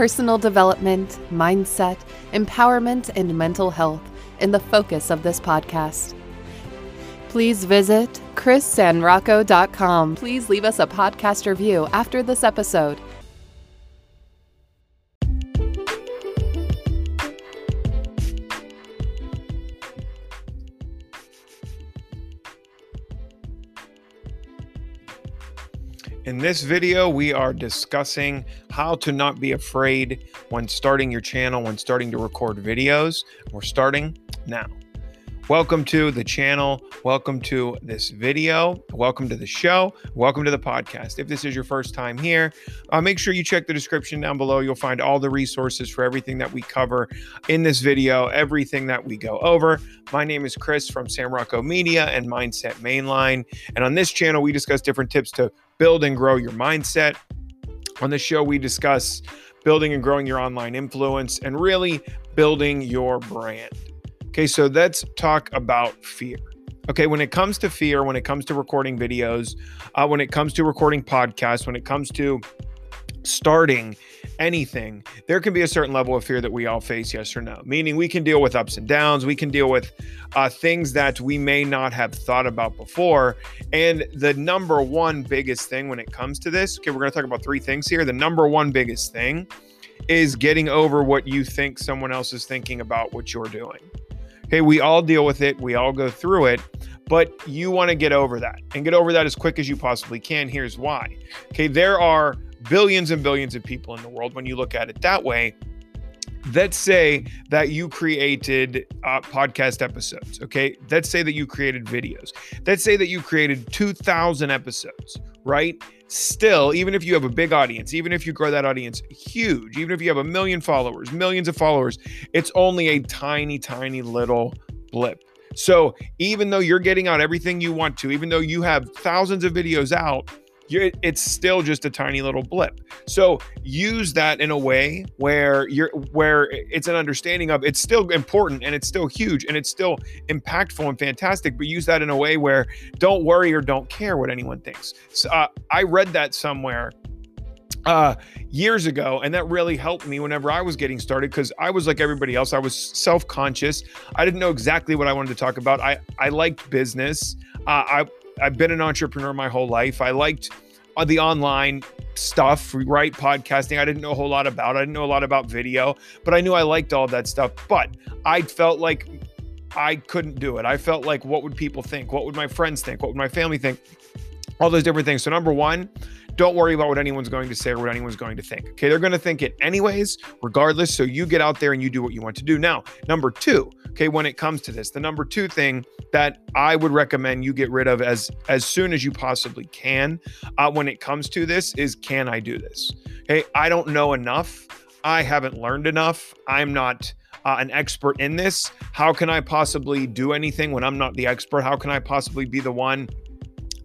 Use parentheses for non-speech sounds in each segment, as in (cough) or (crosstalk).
Personal development, mindset, empowerment, and mental health in the focus of this podcast. Please visit chrissanrocco.com. Please leave us a podcast review after this episode In this video, we are discussing how to not be afraid when starting your channel, when starting to record videos. We're starting now. Welcome to the channel. Welcome to this video. Welcome to the show. Welcome to the podcast. If this is your first time here, uh, make sure you check the description down below. You'll find all the resources for everything that we cover in this video, everything that we go over. My name is Chris from Sanrocco Media and Mindset Mainline. And on this channel, we discuss different tips to build and grow your mindset. On the show, we discuss building and growing your online influence and really building your brand. Okay, so let's talk about fear. Okay, when it comes to fear, when it comes to recording videos, uh, when it comes to recording podcasts, when it comes to starting anything, there can be a certain level of fear that we all face, yes or no. Meaning we can deal with ups and downs, we can deal with uh, things that we may not have thought about before. And the number one biggest thing when it comes to this, okay, we're going to talk about three things here. The number one biggest thing is getting over what you think someone else is thinking about what you're doing. Okay, we all deal with it, we all go through it, but you want to get over that and get over that as quick as you possibly can. Here's why. Okay, there are billions and billions of people in the world when you look at it that way. Let's say that you created uh, podcast episodes. Okay. Let's say that you created videos. Let's say that you created 2,000 episodes, right? Still, even if you have a big audience, even if you grow that audience huge, even if you have a million followers, millions of followers, it's only a tiny, tiny little blip. So even though you're getting out everything you want to, even though you have thousands of videos out, it's still just a tiny little blip. So use that in a way where you're where it's an understanding of it's still important and it's still huge and it's still impactful and fantastic. But use that in a way where don't worry or don't care what anyone thinks. So, uh, I read that somewhere uh years ago and that really helped me whenever i was getting started because i was like everybody else i was self-conscious i didn't know exactly what i wanted to talk about i i liked business uh, i I've been an entrepreneur my whole life. I liked uh, the online stuff, right? Podcasting. I didn't know a whole lot about. I didn't know a lot about video, but I knew I liked all that stuff. But I felt like I couldn't do it. I felt like, what would people think? What would my friends think? What would my family think? All those different things. So, number one, don't worry about what anyone's going to say or what anyone's going to think. Okay. They're going to think it anyways, regardless. So, you get out there and you do what you want to do. Now, number two, okay, when it comes to this, the number two thing that I would recommend you get rid of as as soon as you possibly can uh, when it comes to this is can I do this? Okay, I don't know enough. I haven't learned enough. I'm not uh, an expert in this. How can I possibly do anything when I'm not the expert? How can I possibly be the one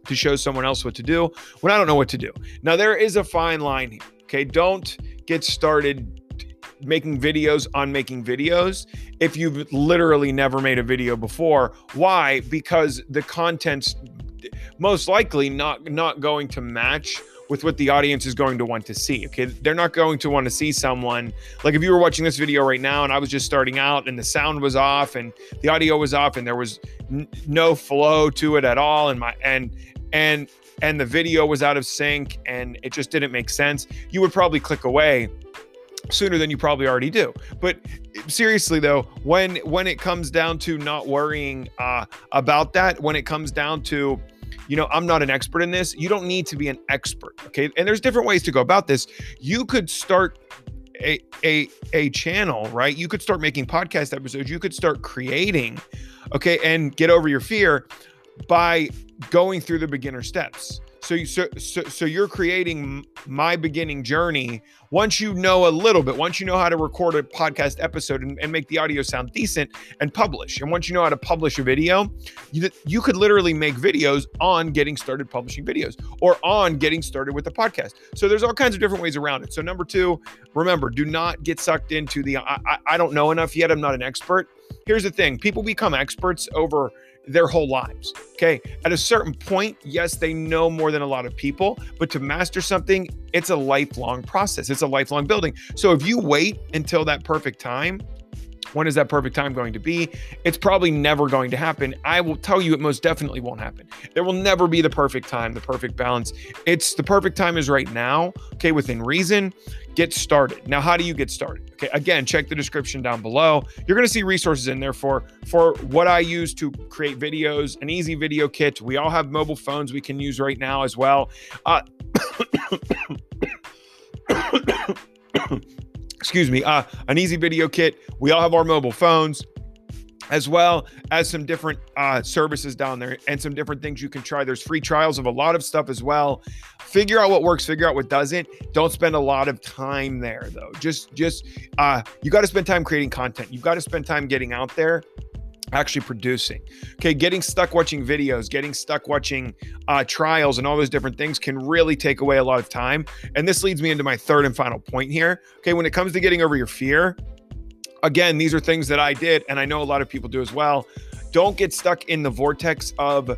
to show someone else what to do when I don't know what to do? Now, there is a fine line here. Okay, don't get started making videos on making videos if you've literally never made a video before. Why? Because the content's most likely not not going to match with what the audience is going to want to see. Okay. They're not going to want to see someone like if you were watching this video right now and I was just starting out and the sound was off and the audio was off and there was n- no flow to it at all. And my, and, and, and the video was out of sync and it just didn't make sense. You would probably click away sooner than you probably already do. But seriously though, when when it comes down to not worrying uh, about that, when it comes down to you know, I'm not an expert in this. You don't need to be an expert, okay? And there's different ways to go about this. You could start a a a channel, right? You could start making podcast episodes. You could start creating, okay, and get over your fear by going through the beginner steps. So you so so, so you're creating my beginning journey once you know a little bit, once you know how to record a podcast episode and, and make the audio sound decent and publish. And once you know how to publish a video, you, you could literally make videos on getting started publishing videos or on getting started with a podcast. So there's all kinds of different ways around it. So number two, remember, do not get sucked into the I, I, I don't know enough yet. I'm not an expert. Here's the thing: people become experts over their whole lives. Okay. At a certain point, yes, they know more than a lot of people, but to master something, it's a lifelong process. It's a lifelong building. So if you wait until that perfect time, when is that perfect time going to be? It's probably never going to happen. I will tell you, it most definitely won't happen. There will never be the perfect time, the perfect balance. It's the perfect time is right now, okay, within reason. Get started. Now, how do you get started? Okay, again, check the description down below. You're going to see resources in there for for what I use to create videos, an easy video kit. We all have mobile phones we can use right now as well. Uh, (coughs) (coughs) (coughs) excuse me, uh, an easy video kit. We all have our mobile phones as well as some different uh, services down there and some different things you can try. There's free trials of a lot of stuff as well. Figure out what works, figure out what doesn't. Don't spend a lot of time there though. Just, just, uh, you got to spend time creating content. You've got to spend time getting out there actually producing. Okay, getting stuck watching videos, getting stuck watching uh, trials, and all those different things can really take away a lot of time. And this leads me into my third and final point here. Okay, when it comes to getting over your fear, again, these are things that I did, and I know a lot of people do as well. Don't get stuck in the vortex of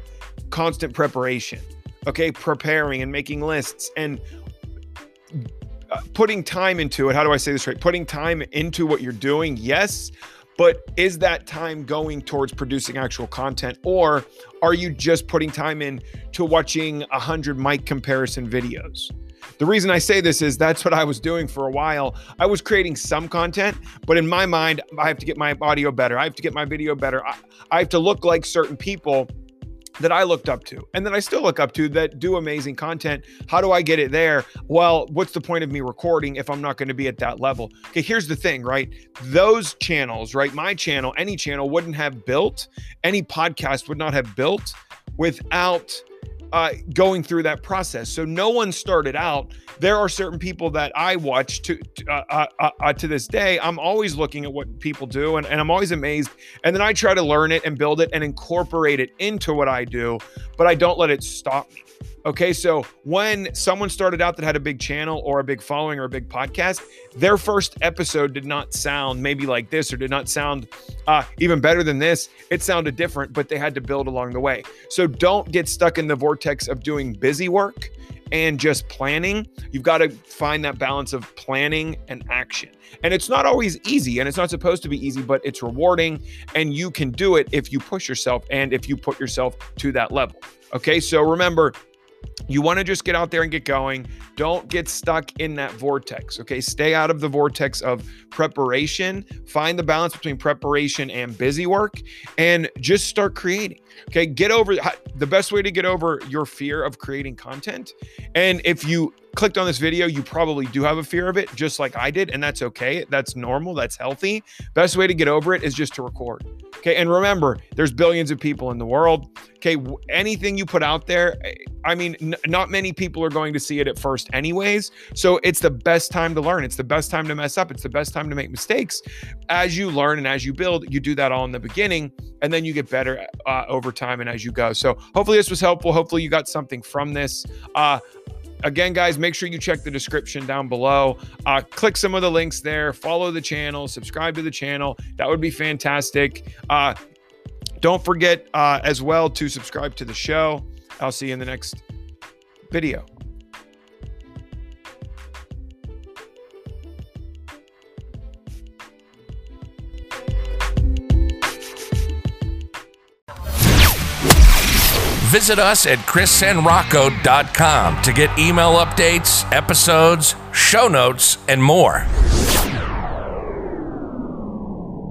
constant preparation. Okay, preparing and making lists and uh, putting time into it. How do I say this right? Putting time into what you're doing, yes, but is that time going towards producing actual content or are you just putting time in to watching 100 mic comparison videos? The reason I say this is that's what I was doing for a while. I was creating some content, but in my mind, I have to get my audio better. I have to get my video better. I, I have to look like certain people that I looked up to and that I still look up to that do amazing content. How do I get it there? Well, what's the point of me recording if I'm not going to be at that level? Okay, here's the thing, right? Those channels, right? My channel, any channel wouldn't have built, any podcast would not have built without uh, going through that process. So no one started out. There are certain people that I watch to uh, uh, uh, uh, to this day. I'm always looking at what people do, and, and I'm always amazed. And then I try to learn it and build it and incorporate it into what I do, but I don't let it stop me. Okay, so when someone started out that had a big channel or a big following or a big podcast, their first episode did not sound maybe like this or did not sound uh, even better than this. It sounded different, but they had to build along the way. So don't get stuck in the vortex of doing busy work and just planning. You've got to find that balance of planning and action. And it's not always easy and it's not supposed to be easy, but it's rewarding and you can do it if you push yourself and if you put yourself to that level. Okay, so remember, you want to just get out there and get going. Don't get stuck in that vortex. Okay. Stay out of the vortex of preparation. Find the balance between preparation and busy work and just start creating. Okay. Get over the best way to get over your fear of creating content. And if you clicked on this video, you probably do have a fear of it, just like I did. And that's okay. That's normal. That's healthy. Best way to get over it is just to record. Okay. And remember, there's billions of people in the world. Okay. Anything you put out there, I mean, n- not many people are going to see it at first, anyways. So it's the best time to learn. It's the best time to mess up. It's the best time to make mistakes. As you learn and as you build, you do that all in the beginning, and then you get better uh, over time and as you go. So hopefully this was helpful. Hopefully you got something from this. Uh, again guys make sure you check the description down below. Uh, click some of the links there follow the channel subscribe to the channel. That would be fantastic. Uh, don't forget uh, as well to subscribe to the show. I'll see you in the next video Visit us at chrissanrocco.com to get email updates, episodes, show notes, and more.